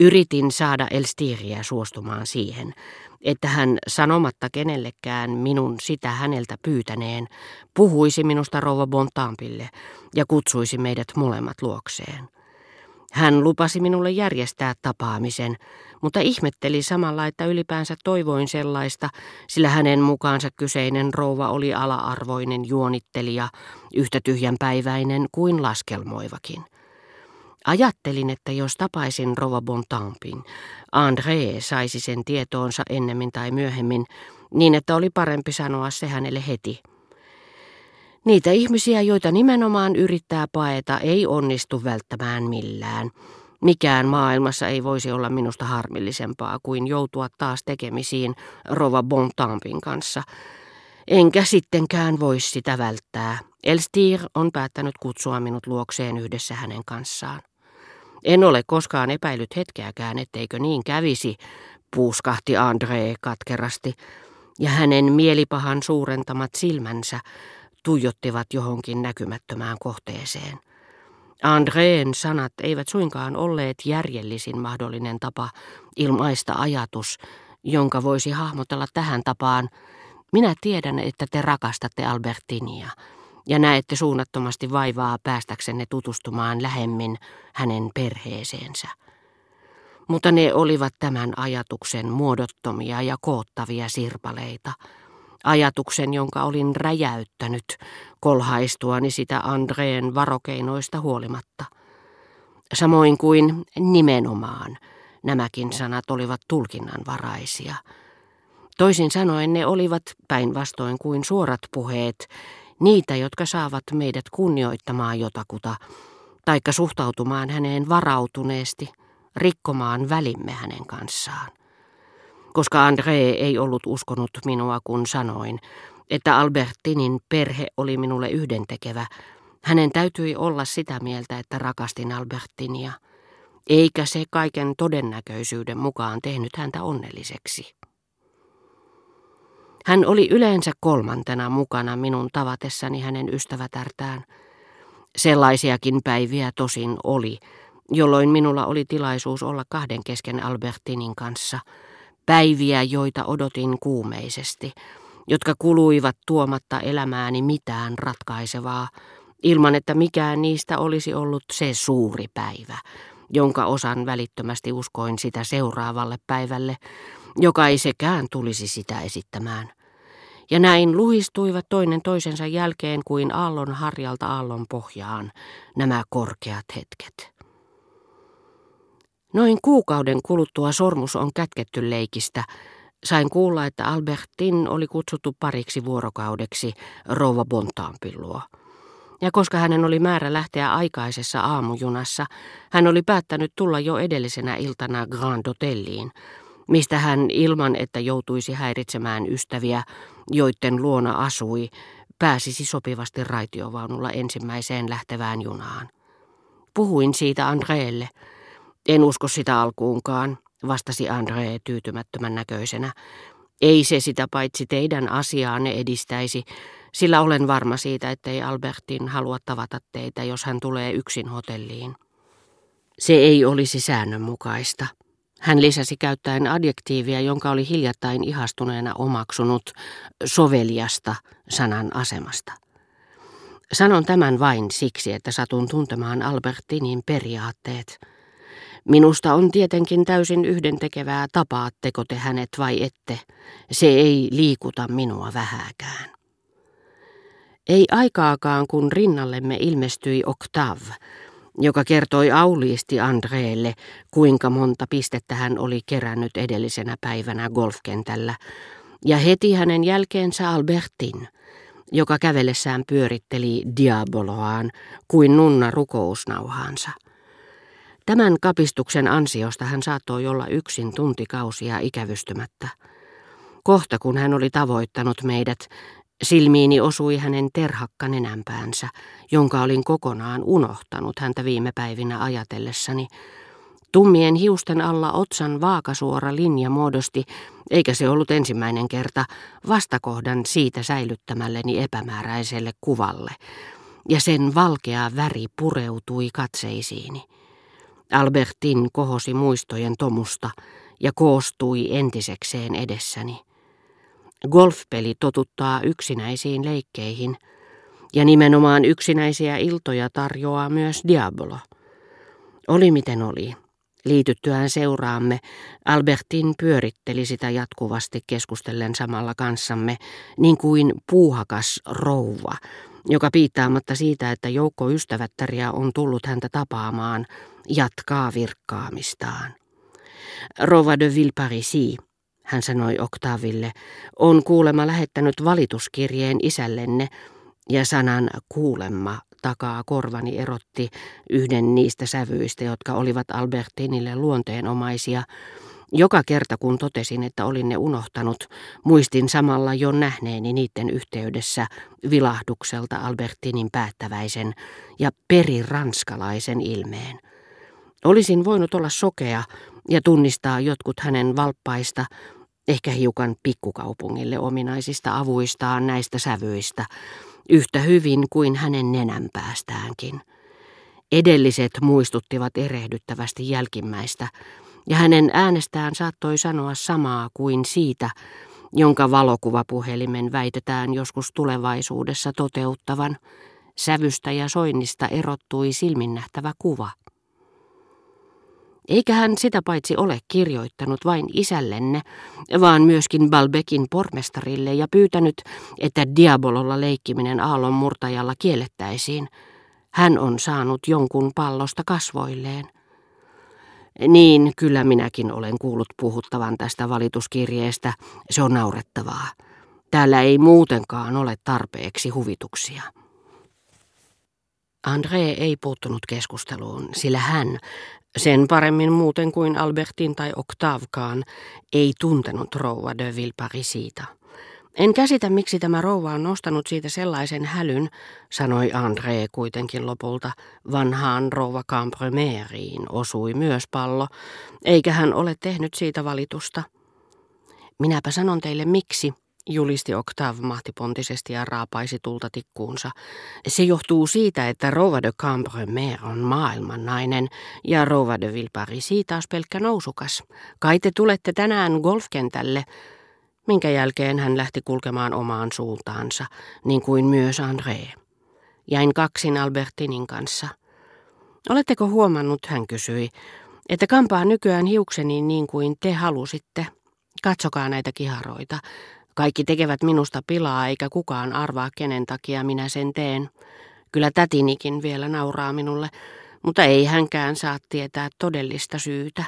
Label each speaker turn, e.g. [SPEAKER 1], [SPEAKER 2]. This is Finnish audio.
[SPEAKER 1] Yritin saada Elstiriä suostumaan siihen, että hän sanomatta kenellekään minun sitä häneltä pyytäneen, puhuisi minusta rouva Bontampille ja kutsuisi meidät molemmat luokseen. Hän lupasi minulle järjestää tapaamisen, mutta ihmetteli samalla, että ylipäänsä toivoin sellaista, sillä hänen mukaansa kyseinen rouva oli ala-arvoinen juonittelija, yhtä tyhjänpäiväinen kuin laskelmoivakin. Ajattelin, että jos tapaisin Rova Bontampin, André saisi sen tietoonsa ennemmin tai myöhemmin, niin että oli parempi sanoa se hänelle heti. Niitä ihmisiä, joita nimenomaan yrittää paeta, ei onnistu välttämään millään. Mikään maailmassa ei voisi olla minusta harmillisempaa kuin joutua taas tekemisiin Rova Bontampin kanssa. Enkä sittenkään voisi sitä välttää. Elstir on päättänyt kutsua minut luokseen yhdessä hänen kanssaan. En ole koskaan epäillyt hetkeäkään, etteikö niin kävisi, puuskahti André katkerasti, ja hänen mielipahan suurentamat silmänsä tuijottivat johonkin näkymättömään kohteeseen. Andreen sanat eivät suinkaan olleet järjellisin mahdollinen tapa ilmaista ajatus, jonka voisi hahmotella tähän tapaan. Minä tiedän, että te rakastatte Albertinia ja näette suunnattomasti vaivaa päästäksenne tutustumaan lähemmin hänen perheeseensä. Mutta ne olivat tämän ajatuksen muodottomia ja koottavia sirpaleita. Ajatuksen, jonka olin räjäyttänyt kolhaistuani sitä Andreen varokeinoista huolimatta. Samoin kuin nimenomaan nämäkin sanat olivat tulkinnanvaraisia. Toisin sanoen ne olivat päinvastoin kuin suorat puheet, niitä, jotka saavat meidät kunnioittamaan jotakuta, taikka suhtautumaan häneen varautuneesti, rikkomaan välimme hänen kanssaan. Koska André ei ollut uskonut minua, kun sanoin, että Albertinin perhe oli minulle yhdentekevä, hänen täytyi olla sitä mieltä, että rakastin Albertinia, eikä se kaiken todennäköisyyden mukaan tehnyt häntä onnelliseksi. Hän oli yleensä kolmantena mukana minun tavatessani hänen ystävätärtään. Sellaisiakin päiviä tosin oli, jolloin minulla oli tilaisuus olla kahden kesken Albertinin kanssa. Päiviä, joita odotin kuumeisesti, jotka kuluivat tuomatta elämääni mitään ratkaisevaa, ilman että mikään niistä olisi ollut se suuri päivä, jonka osan välittömästi uskoin sitä seuraavalle päivälle, joka ei sekään tulisi sitä esittämään. Ja näin luhistuivat toinen toisensa jälkeen kuin aallon harjalta aallon pohjaan nämä korkeat hetket. Noin kuukauden kuluttua sormus on kätketty leikistä. Sain kuulla, että Albertin oli kutsuttu pariksi vuorokaudeksi rouva Bontampin luo. Ja koska hänen oli määrä lähteä aikaisessa aamujunassa, hän oli päättänyt tulla jo edellisenä iltana Grand Hotelliin, mistä hän ilman, että joutuisi häiritsemään ystäviä, joiden luona asui, pääsisi sopivasti raitiovaunulla ensimmäiseen lähtevään junaan. Puhuin siitä Andreelle. En usko sitä alkuunkaan, vastasi Andre tyytymättömän näköisenä. Ei se sitä paitsi teidän asiaanne edistäisi, sillä olen varma siitä, ettei Albertin halua tavata teitä, jos hän tulee yksin hotelliin. Se ei olisi säännönmukaista. Hän lisäsi käyttäen adjektiivia, jonka oli hiljattain ihastuneena omaksunut soveliasta sanan asemasta. Sanon tämän vain siksi, että satun tuntemaan Albertinin periaatteet. Minusta on tietenkin täysin yhdentekevää tapaatteko te hänet vai ette. Se ei liikuta minua vähääkään. Ei aikaakaan, kun rinnallemme ilmestyi Octave, joka kertoi auliisti Andreelle, kuinka monta pistettä hän oli kerännyt edellisenä päivänä golfkentällä, ja heti hänen jälkeensä Albertin, joka kävellessään pyöritteli diaboloaan kuin nunna rukousnauhaansa. Tämän kapistuksen ansiosta hän saattoi olla yksin tuntikausia ikävystymättä. Kohta kun hän oli tavoittanut meidät, Silmiini osui hänen terhakka nenänpäänsä, jonka olin kokonaan unohtanut häntä viime päivinä ajatellessani. Tummien hiusten alla otsan vaakasuora linja muodosti, eikä se ollut ensimmäinen kerta, vastakohdan siitä säilyttämälleni epämääräiselle kuvalle, ja sen valkea väri pureutui katseisiini. Albertin kohosi muistojen tomusta ja koostui entisekseen edessäni. Golfpeli totuttaa yksinäisiin leikkeihin, ja nimenomaan yksinäisiä iltoja tarjoaa myös Diabolo. Oli miten oli. Liityttyään seuraamme, Albertin pyöritteli sitä jatkuvasti keskustellen samalla kanssamme, niin kuin puuhakas rouva, joka piittaamatta siitä, että joukko ystävättäriä on tullut häntä tapaamaan, jatkaa virkkaamistaan. Rova de Villeparisi, hän sanoi Octaville, on kuulema lähettänyt valituskirjeen isällenne, ja sanan kuulemma takaa korvani erotti yhden niistä sävyistä, jotka olivat Albertinille luonteenomaisia. Joka kerta kun totesin, että olin ne unohtanut, muistin samalla jo nähneeni niiden yhteydessä vilahdukselta Albertinin päättäväisen ja periranskalaisen ilmeen. Olisin voinut olla sokea ja tunnistaa jotkut hänen valppaista, ehkä hiukan pikkukaupungille ominaisista avuistaan näistä sävyistä, yhtä hyvin kuin hänen nenänpäästäänkin. Edelliset muistuttivat erehdyttävästi jälkimmäistä, ja hänen äänestään saattoi sanoa samaa kuin siitä, jonka valokuvapuhelimen väitetään joskus tulevaisuudessa toteuttavan. Sävystä ja soinnista erottui silminnähtävä kuva. Eikä hän sitä paitsi ole kirjoittanut vain isällenne, vaan myöskin Balbekin pormestarille ja pyytänyt, että diabololla leikkiminen aallon murtajalla kiellettäisiin. Hän on saanut jonkun pallosta kasvoilleen. Niin, kyllä minäkin olen kuullut puhuttavan tästä valituskirjeestä. Se on naurettavaa. Täällä ei muutenkaan ole tarpeeksi huvituksia. André ei puuttunut keskusteluun, sillä hän, sen paremmin muuten kuin Albertin tai Octavekaan, ei tuntenut rouva de Villeparisiita. En käsitä, miksi tämä rouva on nostanut siitä sellaisen hälyn, sanoi André kuitenkin lopulta. Vanhaan rouva Cambremeriin osui myös pallo, eikä hän ole tehnyt siitä valitusta. Minäpä sanon teille miksi, julisti Octave mahtipontisesti ja raapaisi tulta tikkuunsa. Se johtuu siitä, että Rova de Cambremer on maailman nainen ja Rova de Villeparisi taas pelkkä nousukas. Kai te tulette tänään golfkentälle, minkä jälkeen hän lähti kulkemaan omaan suuntaansa, niin kuin myös André. Jäin kaksin Albertinin kanssa. Oletteko huomannut, hän kysyi, että kampaa nykyään hiukseni niin kuin te halusitte? Katsokaa näitä kiharoita. Kaikki tekevät minusta pilaa, eikä kukaan arvaa, kenen takia minä sen teen. Kyllä tätinikin vielä nauraa minulle, mutta ei hänkään saa tietää todellista syytä.